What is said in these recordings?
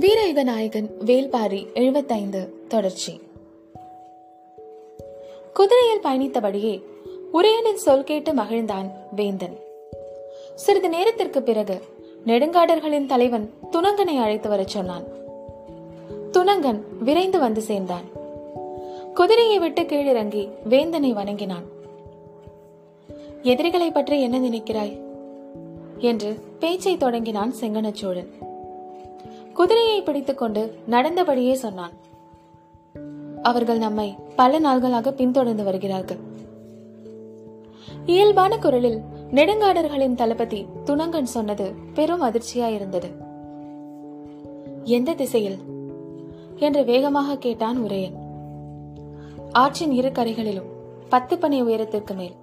வீரயுக நாயகன் வேல்பாரி எழுபத்தைந்து தொடர்ச்சி. குதிரையில் பயணித்தபடியே உரையனின் சொல் கேட்டு மகிழ்ந்தான் வேந்தன். சிறிது நேரத்திற்கு பிறகு நெடுங்காடர்களின் தலைவன் துணங்கனை அழைத்து வரச் சொன்னான். துணங்கன் விரைந்து வந்து சேர்ந்தான். குதிரையை விட்டு கீழிறங்கி வேந்தனை வணங்கினான். எதிரிகளை பற்றி என்ன நினைக்கிறாய்? என்று பேச்சை தொடங்கினான் செங்கனச்சோழன். குதிரையை பிடித்துக்கொண்டு நடந்தபடியே சொன்னான். அவர்கள் நம்மை பல நாள்களாக பின்தொடர்ந்து வருகிறார்கள். இயல்பான குரலில் நெடுங்காடர்களின் தளபதி துணங்கன் சொன்னது பெரும் அதிர்ச்சியாயிருந்தது. எந்த திசையில்? என்று வேகமாக கேட்டான் உரையன். ஆற்றின் இரு கரைகளிலும் பத்து பனை உயரத்திற்கு மேல்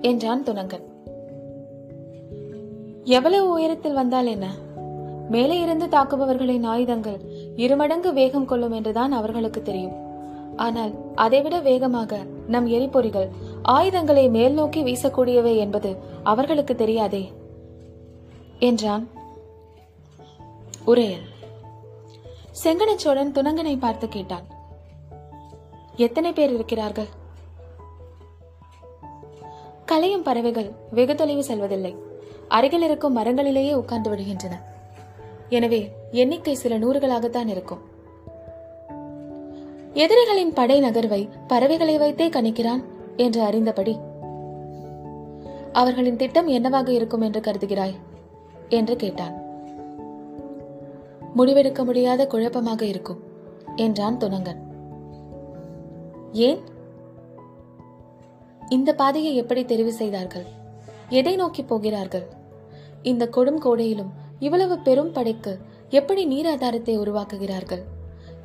என்றான் துணங்கன். எவ்வளவு உயரத்தில் வந்தால் என்ன? மேலே இருந்து தாக்குபவர்களின் ஆயுதங்கள் இருமடங்கு வேகம் கொள்ளும் என்றுதான் அவர்களுக்கு தெரியும். ஆனால் அதைவிட வேகமாக நம் எரிபொறிகள் ஆயுதங்களை மேல் நோக்கி வீசக்கூடியவை என்பது அவர்களுக்கு தெரியாதே? என்றான் உரையன். செங்கனச்சோழன் துணங்கனை பார்த்து கேட்டான். எத்தனை பேர் இருக்கிறார்கள்? கலையும் பறவைகள் வெகு தொலைவு செல்வதில்லை. அருகில் இருக்கும் மரங்களிலேயே உட்கார்ந்து விடுகின்றன. எனவே எண்ணிக்கை சில நூறுகளாகத்தான் இருக்கும். எதிரிகளின் படை நகர்வை பறவைகளை வைத்தே கணிக்கிறான் என்று அறிந்தபடி அவர்களின் திட்டம் என்னவாக இருக்கும் என்று கருதுகிறாய்? என்று கேட்டான். முடிவெடுக்க முடியாத குழப்பமாக இருக்கும் என்றான் துணங்கன். ஏன்? இந்த பாதையை எப்படி தெரிவு செய்தார்கள்? எதை நோக்கி போகிறார்கள்? இந்த கொடும் கோடையிலும் இவ்வளவு பெரும் படைக்கு எப்படி நீர் ஆதாரத்தை உருவாக்குகிறார்கள்?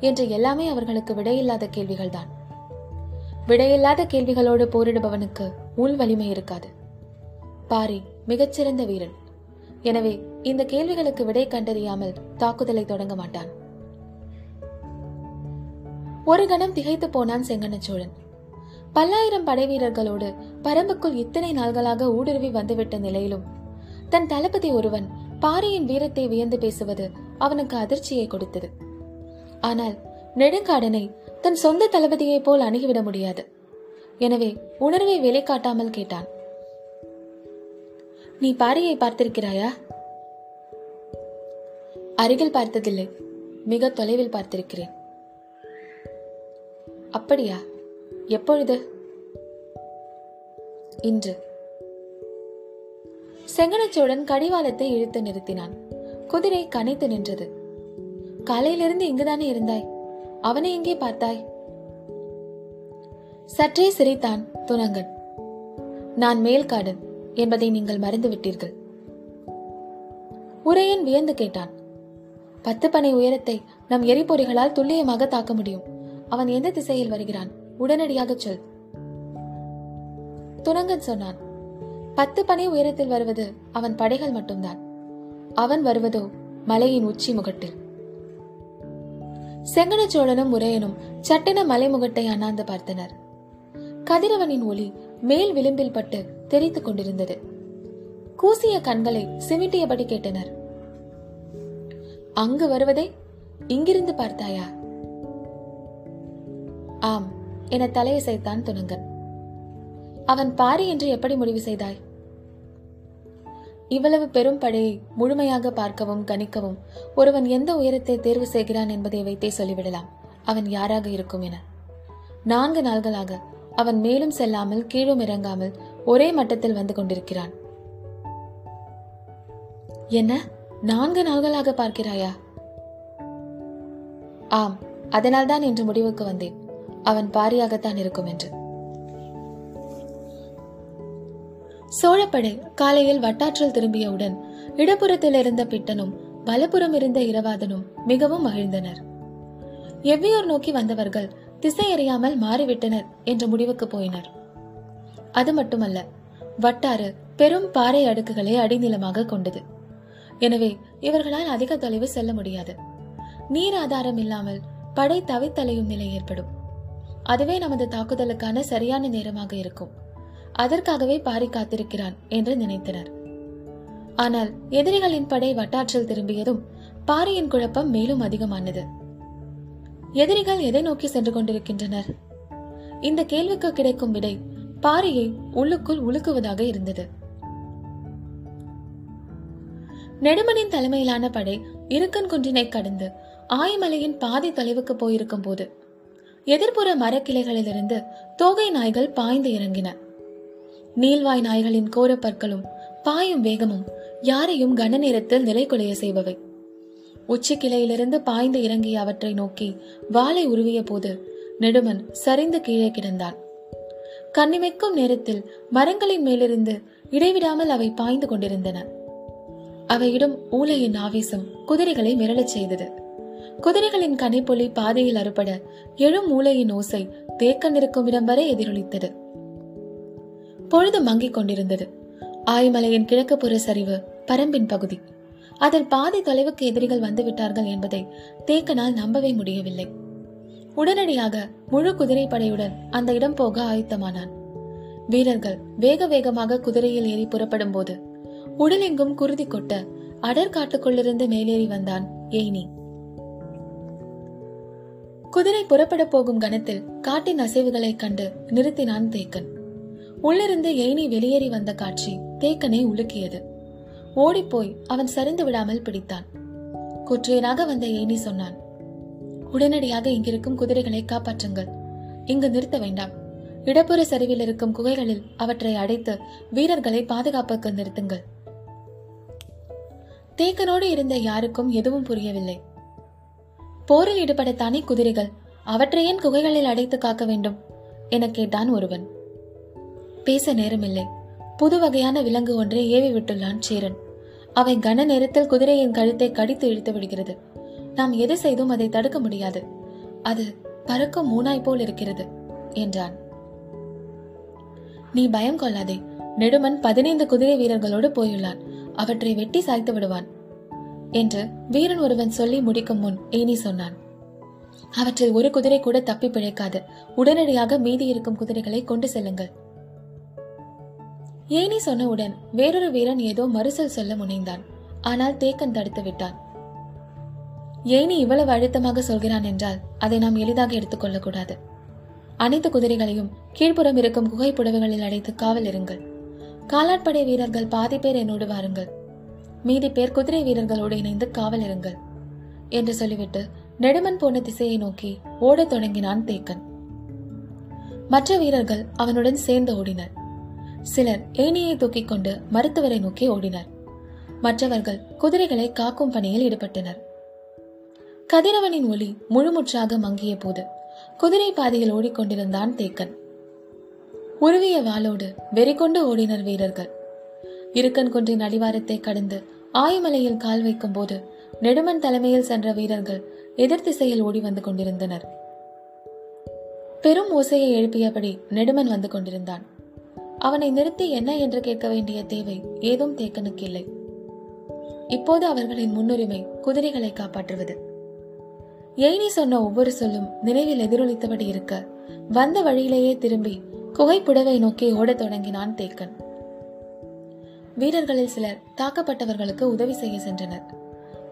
என்று எல்லாமே அவர்களுக்கு விடையில்லாத கேள்விகள்தான். விடையில்லாத கேள்விகளோடு போரிடுபவனுக்கு உள் வலிமை இருக்காது. பாரி மிகச்சிறந்த வீரன். எனவே இந்த கேள்விகளுக்கு விடை கண்டறியாமல் தாக்குதலை தொடங்க மாட்டான். ஒரு கணம் திகைத்து போனான் செங்கனச்சோழன் பல்லாயிரம் படை வீரர்களோடு பரம்புக்குள் இத்தனை நாள்களாக ஊடுருவி வந்துவிட்ட நிலையிலும் தன் தளபதி ஒருவன் பாரியின் வீரத்தை வியந்து பேசுவது அவனுக்கு அதிர்ச்சியை கொடுத்தது. ஆனால் நெடுங்காடனை தன் சொந்த தளபதியைப் போல் அணுகிவிட முடியாது. எனவே உணர்வை வெளி காட்டாமல் கேட்டான். நீ பாரியை பார்த்திருக்கிறாயா? அருகில் பார்த்ததில்லை. மிக தொலைவில் பார்த்திருக்கிறேன். அப்படியா? எப்பொழுது? இன்று. செங்கனச்சோழன் கடிவாளத்தை இழுத்து நிறுத்தினான். குதிரை கனைத்து நின்றது. காலையிலிருந்து இங்குதானே இருந்தாய்? அவனை எங்கே பார்த்தாய்? சற்றே சிரித்தான் துணங்கன் நான் மேல்காடன் என்பதை நீங்கள் மறந்துவிட்டீர்கள் உரையன் வியந்து கேட்டான். பத்து பனை உயரத்தை நம் எரிபொறிகளால் துல்லியமாக தாக்க முடியும். அவன் எந்த திசையில் வருகிறான்? உடனடியாக சொல். துணங்கன் சொன்னான். பத்து பனை உயரத்தில் வருவது அவன் படைகள் மட்டும்தான். அவன் வருவதோ மலையின் உச்சி முகட்டில். செங்கனச்சோழனும் உரையனும் சட்டென மலைமுகட்டை அண்ணாந்து பார்த்தனர். கதிரவனின் ஒளி மேல் விளிம்பில் பட்டு தெரித்துக் கொண்டிருந்தது. கூசிய கண்களை சிமிட்டியபடி கேட்டனர். அங்கு வருவதை இங்கிருந்து பார்த்தாயா? ஆம் என தலையசைத்தான் துணங்கன் அவன் பாரி என்று எப்படி முடிவு செய்தாய்? இவ்வளவு பெரும் படையை முழுமையாக பார்க்கவும் கணிக்கவும் ஒருவன் எந்த உயரத்தை தேர்வு செய்கிறான் என்பதை வைத்தே சொல்லிவிடலாம். அவன் யாராக இருக்கும் என. நான்கு நாள்களாக அவன் மேலும் செல்லாமல் கீழும் இறங்காமல் ஒரே மட்டத்தில் வந்து கொண்டிருக்கிறான். என்ன? நான்கு நாள்களாக பார்க்கிறாயா? ஆம் அதனால்தான் என்று முடிவுக்கு வந்தேன். அவன் பாரியாகத்தான் இருக்கும் என்று. சோழப்படை காலையில் வட்டாற்றில் திரும்பியவுடன் இடப்புறத்தில் இருந்த பிட்டனும் வலப்புறம் இருந்த இரவாதனும் மிகவும் மகிழ்ந்தனர். எவ்வியூர் நோக்கி வந்தவர்கள் திசை அறியாமல் மாறிவிட்டனர் என்ற முடிவுக்கு போயினர். அது மட்டுமல்ல வட்டாறு பெரும் பாறை அடுக்குகளை அடிநிலமாக கொண்டது. எனவே இவர்களால் அதிக தொலைவு செல்ல முடியாது. நீர் ஆதாரம் இல்லாமல் படை தவித்தலையும் நிலை ஏற்படும். அதுவே நமது தாக்குதலுக்கான சரியான நேரமாக இருக்கும். அதற்காகவே பாரி காத்திருக்கிறான் என்று நினைத்தனர். ஆனால் எதிரிகளின் படை வட்டாற்றில் திரும்பியதும் பாரியின் குழப்பம் மேலும் அதிகமானது. எதிரிகள் எதை நோக்கி சென்று கொண்டிருக்கின்றனர்? இந்த கேள்விக்கு கிடைக்கும் விடை பாரியை உள்ளுக்குள் உலுக்குவதாக இருந்தது. நெடுமனின் தலைமையிலான படை இருக்கன் குன்றினை கடந்து ஆயமலையின் பாதி தொலைவுக்கு போயிருக்கும் போது எதிர்ப்புற மரக்கிளைகளிலிருந்து தோகை நாய்கள் பாய்ந்து இறங்கின. நீள்வாய் நாய்களின் கோரப்பற்களும் பாயும் வேகமும் யாரையும் கன நேரத்தில் நிலைக்குலைய செய்பவை. உச்சி கிளையிலிருந்து பாய்ந்து இறங்கிய அவற்றை நோக்கி வாளை உருவிய போது நெடுமன் சரிந்து கீழே கிடந்தான். கண்ணிமைக்கும் நேரத்தில் மரங்களின் மேலிருந்து இடைவிடாமல் அவை பாய்ந்து கொண்டிருந்தன. அவையிடம் ஊலையின் ஆவேசம் குதிரைகளை மிரளச் செய்தது. குதிரைகளின் கனைப்பொலி பாதையில் அறுபட எழும் ஊலையின் ஓசை தேக்கன் இருக்கும் இடம் வரை எதிரொலித்தது. பொழுது மங்கிக் கொண்டிருந்தது. ஆய்மலையின் கிழக்கு புற சரிவு பரம்பின் பகுதி. அதில் பாதி தொலைவுக்கு எதிரிகள் வந்துவிட்டார்கள் என்பதை தேக்கனால் நம்பவே முடியவில்லை. உடனடியாக முழு குதிரைப்படையுடன் அந்த இடம் போக ஆயத்தமானான். வீரர்கள் வேக வேகமாக குதிரையில் ஏறி புறப்படும் போது உடலெங்கும் குருதி கொட்ட அடர் காட்டுக்குள்ளிருந்து மேலேறி வந்தான் ஏய்னி. குதிரை புறப்பட போகும் கணத்தில் காட்டின் அசைவுகளைக் கண்டு நிறுத்தினான் தேக்கன். உள்ளிருந்து ஏனி வெளியேறி வந்த காட்சி தேக்கனை உலுக்கியது. ஓடிப்போய் அவன் சரிந்து விடாமல் பிடித்தான். குற்றியனாக வந்த ஏனி சொன்னான் உடனடியாக இங்கிருக்கும் குதிரைகளை காப்பாற்றுங்கள். இங்கு நிறுத்த வேண்டாம். இடப்புற சரிவில் இருக்கும் குகைகளில் அவற்றை அடைத்து வீரர்களை பாதுகாப்புக்கு நிறுத்துங்கள். தேக்கனோடு இருந்த யாருக்கும் எதுவும் புரியவில்லை. போரில் ஈடுபட தனி குதிரைகள் அவற்றை ஏன் குகைகளில் அடைத்து காக்க வேண்டும்? என கேட்டான் ஒருவன். பேச நேரமில்லை. புது வகையான விலங்கு ஒன்றை ஏவி விட்டுள்ளான் சேரன். அவை கன நேரத்தில் குதிரையின் கழுத்தை கடித்து இழுத்து விடுகிறது. நாம் எது செய்தும் அதை தடுக்க முடியாது. அது பறக்கும் மூனாய் போல் இருக்கிறது என்றான். நீ பயம் கொள்ளாதே. நெடுமன் பதினைந்து குதிரை வீரர்களோடு போயுள்ளான். அவற்றை வெட்டி சாய்த்து விடுவான் என்று வீரன் ஒருவன் சொல்லி முடிக்கும் முன் ஏனி சொன்னான். அவற்றில் ஒரு குதிரை கூட தப்பி பிழைக்காது. உடனடியாக மீதி இருக்கும் குதிரைகளை கொண்டு செல்லுங்கள் ஏனி சொன்னவுடன் வேறொரு வீரன் ஏதோ மறுசல் சொல்ல முனைந்தான். ஆனால் தேக்கன் தடுத்து விட்டான். ஏனி இவ்வளவு அழுத்தமாக சொல்கிறான் என்றால் அதை நாம் எளிதாக எடுத்துக்கொள்ளக்கூடாது அனைத்து குதிரைகளையும் கீழ்ப்புறம் இருக்கும் குகை புடவைகளில் அடைத்து காவல் இருங்கள். காலாட்படை வீரர்கள் பாதி பேர் என்னோடு வாருங்கள். மீதி பேர் குதிரை வீரர்களோடு இணைந்து காவல் இருங்கள் என்று சொல்லிவிட்டு நெடுமன் போன திசையை நோக்கி ஓடத் தொடங்கினான் தேக்கன். மற்ற வீரர்கள் அவனுடன் சேர்ந்து ஓடினர். சிலர் ஏனியை தூக்கிக் கொண்டு மருத்துவரை நோக்கி ஓடினர். மற்றவர்கள் குதிரைகளை காக்கும் பணியில் ஈடுபட்டனர். கதிரவனின் ஒளி முழுமுற்றாக மங்கிய போது குதிரை பாதையில் ஓடிக்கொண்டிருந்தான் தேக்கன். உருவிய வாளோடு வெறிகொண்டு ஓடினர் வீரர்கள். இருக்கன் குன்றின் அடிவாரத்தை கடந்து ஆயுமலையில் கால் வைக்கும் போது நெடுமன் தலைமையில் சென்ற வீரர்கள் எதிர் திசையில் ஓடி வந்து கொண்டிருந்தனர். பெரும் ஓசையை எழுப்பியபடி நெடுமன் வந்து கொண்டிருந்தான். அவனை நிறுத்தி என்ன என்று கேட்க வேண்டிய தேவை ஏதும் தேக்கனுக்கு இல்லை. இப்போது அவர்களின் முன்னுரிமை குதிரைகளை காப்பாற்றுவது. எய்னி சொன்ன ஒவ்வொரு சொல்லும் நினைவில் எதிரொலித்தபடி இருக்க வந்த வழியிலேயே திரும்பி குகை புடவை நோக்கி ஓடத் தொடங்கினான் தேக்கன். வீரர்களில் சிலர் தாக்கப்பட்டவர்களுக்கு உதவி செய்ய சென்றனர்.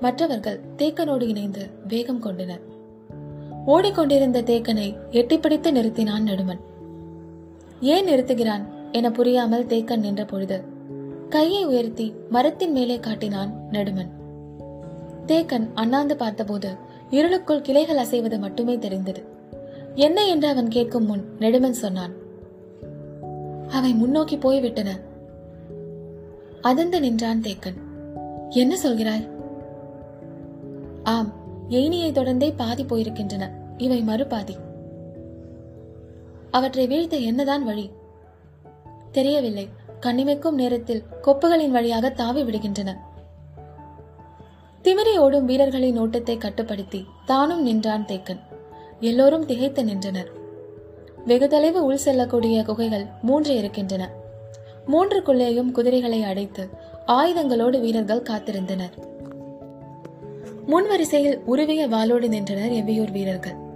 மற்றவர்கள் தேக்கனோடு இணைந்து வேகம் கொண்டனர். ஓடிக்கொண்டிருந்த தேக்கனை எட்டிப்பிடித்து நிறுத்தினான் நடுமன். ஏன் நிறுத்துகிறான்? என புரியாமல் தேக்கன் நின்ற பொழுது கையை உயர்த்தி மரத்தின் மேலே காட்டினான் நெடுமன். தேக்கன் அண்ணாந்து பார்த்தபோது இருளுக்குள் கிளைகள் அசைவது மட்டுமே தெரிந்தது. என்ன? என்று அவன் கேட்கும் முன் நெடுமன் சொன்னான். அவை முன்னோக்கி போய்விட்டன. அதந்து நின்றான் தேக்கன். என்ன சொல்கிறாய்? ஆம் ஏனியை தொடர்ந்தே பாதி போயிருக்கின்றன. இவை மறுபாதி. அவற்றை வீழ்த்த என்னதான் வழி? தெரியவில்லை. கண்ணிமைக்கும் நேரத்தில் கொப்புகளின் வழியாக தாவி விடுகின்றன. திமிரி ஓடும் வீரர்களின் ஓட்டத்தை கட்டுப்படுத்தி தானும் நின்றான் தேக்கன். எல்லோரும் திகைத்து நின்றனர். வெகு தொலைவு உள் செல்லக்கூடிய குகைகள் மூன்று இருக்கின்றன. மூன்றுக்குள்ளேயும் குதிரைகளை அடைத்து ஆயுதங்களோடு வீரர்கள் காத்திருந்தனர். முன்வரிசையில் உருவிய வாளோடு நின்றனர் எவ்வியூர் வீரர்கள்.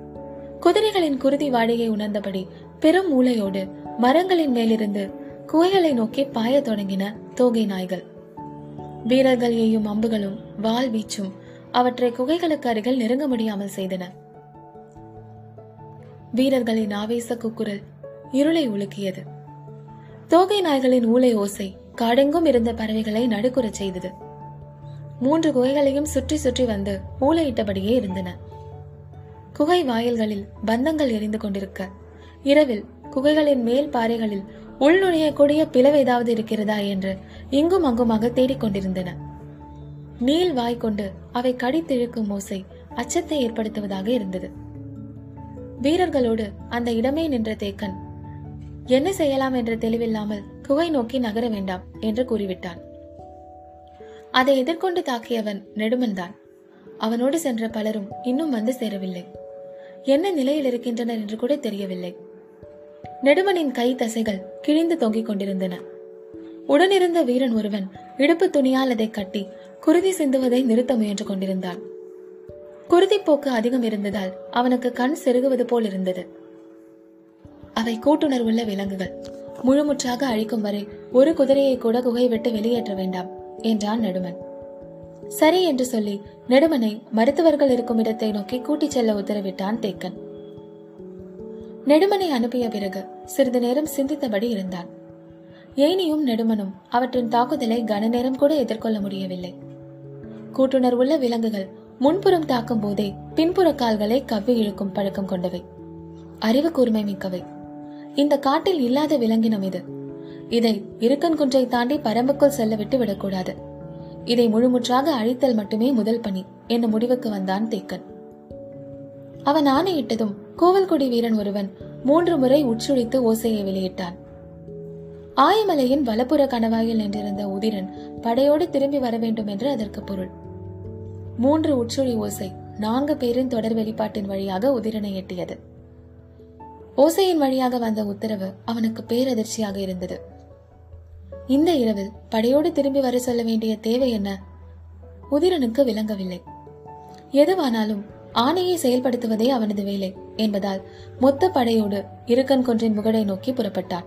குதிரைகளின் குருதி வாடையை உணர்ந்தபடி பெரும் மூளையோடு மரங்களின் மேலிருந்து குகைகளை நோக்கி பாயத் தொடங்கின தோகை நாய்கள். வீரர்கள் எய்யும் அம்புகளும் வாள் வீச்சும் அவற்றை குகைகளுக்கு அருகில் நெருங்க முடியாமல் செய்தன. வீரர்களின் ஆவேச குக்குரல் இருளை உலுக்கியது. தோகை நாய்களின் ஊளை ஓசை காடெங்கும் இருந்த பறவைகளை நடுக்குறச் செய்தது. மூன்று குகைகளையும் சுற்றி சுற்றி வந்து ஊளையிட்டபடியே இருந்தன. குகை வாயில்களில் பந்தங்கள் எரிந்து கொண்டிருக்க இரவில் குகைகளின் மேல் பாறைகளில் உள்நுழையக்கூடிய பிளவு ஏதாவது இருக்கிறதா என்று இங்கும் அங்குமாக தேடிக்கொண்டிருந்தன. நீல் வாய் கொண்டு அவை கடித்திழுக்கும் ஓசை அச்சத்தை ஏற்படுத்துவதாக இருந்தது. வீரர்களோடு அந்த இடமே நின்ற தேக்கன் என்ன செய்யலாம் என்ற தெளிவில்லாமல் குகை நோக்கி நகர வேண்டாம் என்று கூறிவிட்டான். அதை எதிர்கொண்டு தாக்கியவன் நெடுமன்தான். அவனோடு சென்ற பலரும் இன்னும் வந்து சேரவில்லை. என்ன நிலையில் இருக்கின்றனர் என்று கூட தெரியவில்லை. நெடுமனின் கை தசைகள் கிழிந்து தொங்கிக் கொண்டிருந்தன. உடனிருந்த வீரன் ஒருவன் இடுப்பு துணியால் அதை கட்டி குருதி சிந்துவதை நிறுத்த முயன்று கொண்டிருந்தான். குருதி போக்கு அதிகம் இருந்ததால் அவனுக்கு கண் செருகுவது போல் இருந்தது. அவை கூட்டுணர்வுள்ள விலங்குகள். முழுமுற்றாக அழிக்கும் வரை ஒரு குதிரையை கூட குகை விட்டு வெளியேற்ற வேண்டாம் என்றான் நெடுமன். சரி என்று சொல்லி நெடுமனை மருத்துவர்கள் இருக்கும் இடத்தை நோக்கி கூட்டிச் செல்ல உத்தரவிட்டான் தேக்கன். நெடுமனை அனுப்பிய பிறகு சிறிது நேரம் சிந்தித்தபடி இருந்தான். ஏனியும் நெடுமனும் அவற்றின் தாக்குதலை கன நேரம் கூட எதிர்கொள்ள முடியவில்லை. கூட்டுணர்வுள்ள விலங்குகள் முன்புறம் தாக்கும் போதே பின்புற கால்களை கவ்வி இழுக்கும் பழக்கம் கொண்டவை. அறிவு கூர்மை மிக்கவை. இந்த காட்டில் இல்லாத விலங்கினம் இது. இதை இருக்கன் குன்றை தாண்டி பரம்புக்குள் செல்ல விட்டு விடக்கூடாது. இதை முழுமுற்றாக அழித்தல் மட்டுமே முதல் பணி என்ன முடிவுக்கு வந்தான் தேக்கன். அவன் ஆணையிட்டதும் கோவல்குடி வீரன் ஒருவன் மூன்று முறை உச்சுழித்து ஓசையை வெளியிட்டான். ஆயமலையின் வலப்புற கணவாயில் நின்றிருந்த உதிரன் படையோடு திரும்பி வர வேண்டும் என்று அதற்கு பொருள். மூன்று உச்சுழி ஓசை நான்கு பேரின் தொடர் வெளிப்பாட்டின் வழியாக உதிரனை எட்டியது. ஓசையின் வழியாக வந்த உத்தரவு அவனுக்கு பேரதிர்ச்சியாக இருந்தது. இந்த இரவில் படையோடு திரும்பி வர சொல்ல வேண்டிய தேவை என்ன? உதிரனுக்கு விளங்கவில்லை. எதுவானாலும் ஆணையை செயல்படுத்துவதே அவனது வேலை என்பதால் மொத்த படையோடு இருக்கன் கொன்றின் முகடை நோக்கி புறப்பட்டான்.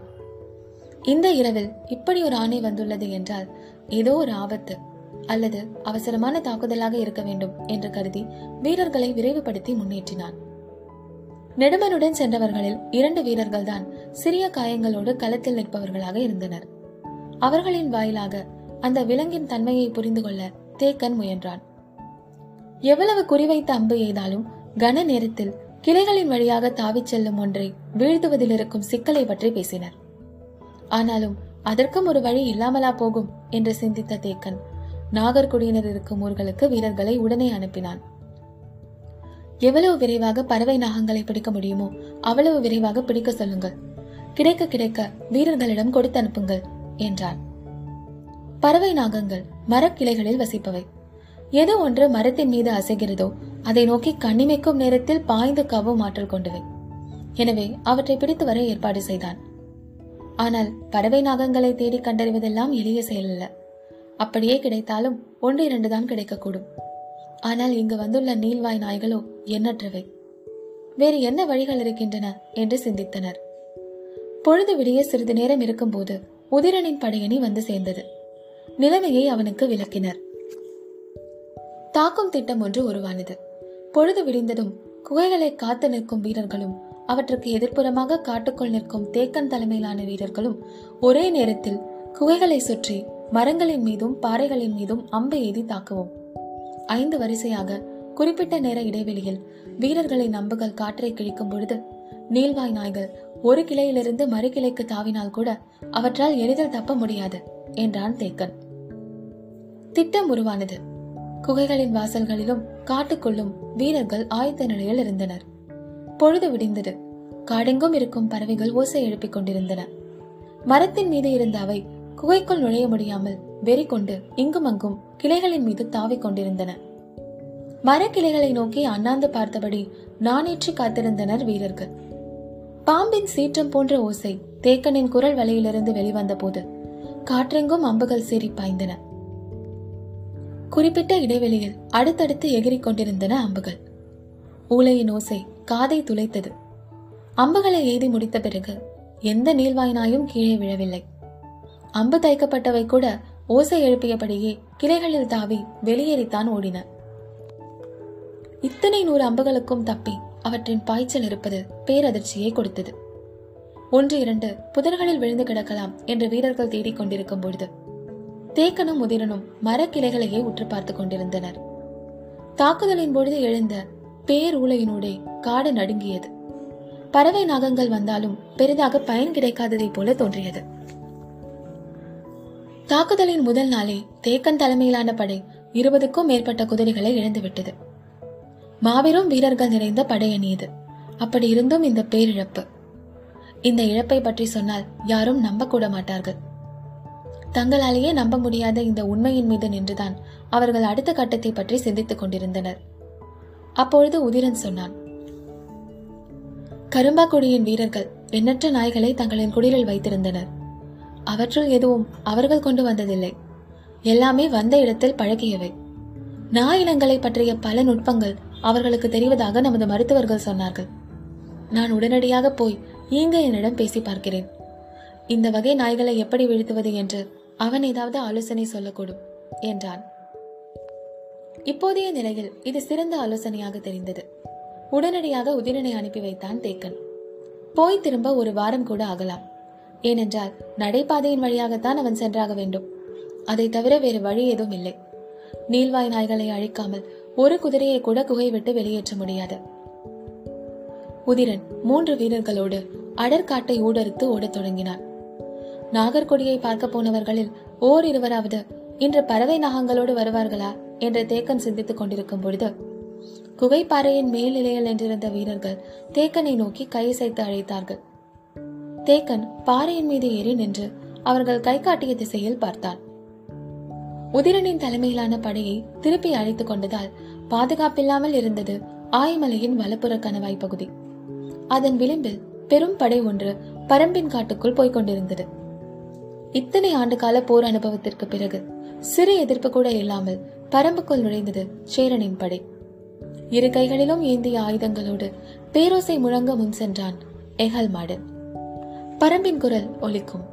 இந்த இரவில் இப்படி ஒரு ஆணை வந்துள்ளது என்றால் ஏதோ ஒரு ஆபத்து அல்லது அவசரமான தாக்குதலாக இருக்க வேண்டும் என்று கருதி வீரர்களை விரைவுபடுத்தி முன்னேற்றினான். நெடுமனுடன் சென்றவர்களில் இரண்டு வீரர்கள் தான் சிறிய காயங்களோடு களத்தில் நிற்பவர்களாக இருந்தனர். அவர்களின் வாயிலாக அந்த விலங்கின் தன்மையை புரிந்து கொள்ள தேக்கன் முயன்றான். எவ்வளவு குறிவைத்த அம்பு எய்தாலும் கன நேரத்தில் கிளைகளின் வழியாக தாவிச் செல்லும் ஒன்றை வீழ்த்துவதில் இருக்கும் சிக்கலை பற்றி பேசினர். ஆனாலும் அதற்கும் ஒரு வழி இல்லாமலா போகும் என்று சிந்தித்த தேக்கன் நாகர்குடியினர் இருக்கும் ஊர்களுக்கு வீரர்களை உடனே அனுப்பினான். எவ்வளவு விரைவாக பறவை நாகங்களை பிடிக்க முடியுமோ அவ்வளவு விரைவாக பிடிக்க சொல்லுங்கள். கிடைக்க கிடைக்க வீரர்களிடம் கொடுத்து அனுப்புங்கள் என்றான். பறவை நாகங்கள் மரக்கிளைகளில் வசிப்பவை. எது ஒன்று மரத்தின் மீது அசைகிறதோ அதை நோக்கி கண்ணிமைக்கும் நேரத்தில் பாய்ந்து கவும் ஆற்றல் கொண்டவை எனவே அவற்றை பிடித்து வர ஏற்பாடு செய்தான். ஆனால் பறவை நாகங்களை தேடி கண்டறிவதெல்லாம் எளிய செயலல்ல அப்படியே கிடைத்தாலும் ஒன்று இரண்டு தான் கிடைக்கக்கூடும். ஆனால் இங்கு வந்துள்ள நீள்வாய் நாய்களோ எண்ணற்றவை. வேறு என்ன வழிகள் இருக்கின்றன என்று சிந்தித்தனர். பொழுது விடிய சிறிது நேரம் இருக்கும்போது உதிரனின் படையணி வந்து சேர்ந்தது. நிலைமையை அவனுக்கு விளக்கினர். தாக்கும் திட்டம் ஒன்று உருவானது. பொழுது விடிந்ததும் குகைகளை காத்து நிற்கும் வீரர்களும் அவற்றுக்கு எதிர்ப்புறமாக காட்டுக்குள் நிற்கும் தேக்கன் தலைமையிலான வீரர்களும் ஒரே நேரத்தில் குகைகளை சுற்றி மரங்களின் மீதும் பாறைகளின் மீதும் அம்பு எய்தி தாக்குவோம். ஐந்து வரிசையாக குறிப்பிட்ட நேர இடைவெளியில் வீரர்களின் அம்புகள் காற்றை கிழிக்கும் பொழுது நீள்வாய் நாய்கள் ஒரு கிளையிலிருந்து மறு கிளைக்கு தாவினால் கூட அவற்றால் எளிதில் தப்ப முடியாது என்றான் தேக்கன். திட்டம் உருவானது. குகைகளின் வாசல்களிலும் காட்டுக்குள்ளும் வீரர்கள் ஆயத்த நிலையில் இருந்தனர். பொழுது விடிந்தது. காடெங்கும் இருக்கும் பறவைகள் ஓசை எழுப்பிக் கொண்டிருந்தன. மரத்தின் மீது இருந்த அவை குகைக்குள் நுழைய முடியாமல் வெறி கொண்டு இங்கும் அங்கும் கிளைகளின் மீது தாவிக் கொண்டிருந்தன. மரக்கிளைகளை நோக்கி அண்ணாந்து பார்த்தபடி நானேற்றி காத்திருந்தனர் வீரர்கள். பாம்பின் சீற்றம் போன்ற ஓசை தேக்கனின் குரல் வலையிலிருந்து வெளிவந்த போது காற்றெங்கும் அம்புகள் சீறி பாய்ந்தன. குறிப்பிட்ட இடைவெளியில் அடுத்தடுத்து எகிரிக் கொண்டிருந்தன அம்புகள். ஊளையின் ஓசை காதை துளைத்தது. அம்புகளை எய்தி முடித்த பிறகு எந்த நீள்வாயினாயும் கீழே விழவில்லை. அம்பு தைக்கப்பட்டவை கூட ஓசை எழுப்பியபடியே கிளைகளில் தாவி வெளியேறித்தான் ஓடின. இத்தனை நூறு அம்புகளுக்கும் தப்பி அவற்றின் பாய்ச்சல் இருப்பது பேரதிர்ச்சியை கொடுத்தது. ஒன்று இரண்டு புதர்களில் விழுந்து கிடக்கலாம் என்று வீரர்கள் தேடிக் கொண்டிருக்கும் பொழுது தேக்கனும் முதிரனும் மரக்கிளைகளையே உற்று பார்த்து கொண்டிருந்தனர். தாக்குதலின் பொழுது எழுந்த பேரூலையினூடே காடு நடுங்கியது. பறவை நாகங்கள் வந்தாலும் பெரிதாக பயன் கிடைக்காததைப் போல தோன்றியது. தாக்குதலின் முதல் நாளே தேக்கன் தலைமையிலான படை இருபதுக்கும் மேற்பட்ட குதிரைகளை இழந்துவிட்டது. மாபெரும் வீரர்கள் நிறைந்த படையணி இது அப்படி இருந்தும் இந்த பேரிழப்பு. இந்த இழப்பை பற்றி சொன்னால் யாரும் நம்பக்கூட மாட்டார்கள். தங்களாலேயே நம்ப முடியாத இந்த உண்மையின் மீது நின்றுதான் அவர்கள் அடுத்த கட்டத்தை பற்றி சிந்தித்துக் கொண்டிருந்தனர். அப்பொழுது உதிரன் சொன்னான் கரும்பாக்குடியின் வீரர்கள் எண்ணற்ற நாய்களை தங்களின் குடிலில் வைத்திருந்தனர். அவற்றுள் எதுவும் அவர்கள் கொண்டு வந்ததில்லை. எல்லாமே வந்த இடத்தில் பழகியவை. நாய் இனங்களை பற்றிய பல நுட்பங்கள் அவர்களுக்கு தெரிவதாக நமது மருத்துவர்கள் சொன்னார்கள். நான் உடனடியாக போய் ஈங்க என்னிடம் பேசி பார்க்கிறேன். இந்த வகை நாய்களை எப்படி வீழ்த்துவது என்று அவன் ஏதாவது ஆலோசனை சொல்லக்கூடும் என்றான். இப்போதைய நிலையில் இது சிறந்த ஆலோசனையாக தெரிந்தது. உடனடியாக உதிரனை அனுப்பி வைத்தான் தேக்கன். போய் திரும்ப ஒரு வாரம் கூட ஆகலாம். ஏனென்றால் நடைபாதையின் வழியாகத்தான் அவன் சென்றாக வேண்டும். அதை தவிர வேறு வழி எதுவும் இல்லை. நீல்வாய் நாய்களை அழிக்காமல் ஒரு குதிரையை கூட குகை விட்டு வெளியேற்ற முடியாது. உதிரன் மூன்று வீரர்களோடு அடற்காட்டை ஊடறுத்து ஓடத் தொடங்கினான். நாகர்கொடியை பார்க்க போனவர்களில் ஓர் இருவராவது இன்று பறவை நாகங்களோடு வருவார்களா என்று தேக்கன் சிந்தித்துக் கொண்டிருக்கும் பொழுது குகைப்பாறையின் மேல் நிலையில் என்றிருந்த வீரர்கள் தேக்கனை நோக்கி கையசைத்து அழைத்தார்கள். தேக்கன் பாறையின் மீது ஏறி நின்று அவர்கள் கை காட்டிய திசையில் பார்த்தான். உதிரனின் தலைமையிலான படையை திருப்பி அழைத்துக் கொண்டதால் பாதுகாப்பில்லாமல் இருந்தது ஆயமலையின் வலப்புற கணவாய் பகுதி. அதன் விளிம்பில் பெரும் படை ஒன்று பரம்பின் காட்டுக்குள் போய்க் கொண்டிருந்தது. இத்தனை ஆண்டுகால போர் அனுபவத்திற்கு பிறகு சிறு எதிர்ப்பு கூட இல்லாமல் பரம்புக்குள் நுழைந்தது சேரனின் படை. இரு கைகளிலும் ஏந்திய ஆயுதங்களோடு பேரோசை முழங்க முன் சென்றான் எகல் மாடு பரம்பின் குரல் ஒலிக்கும்.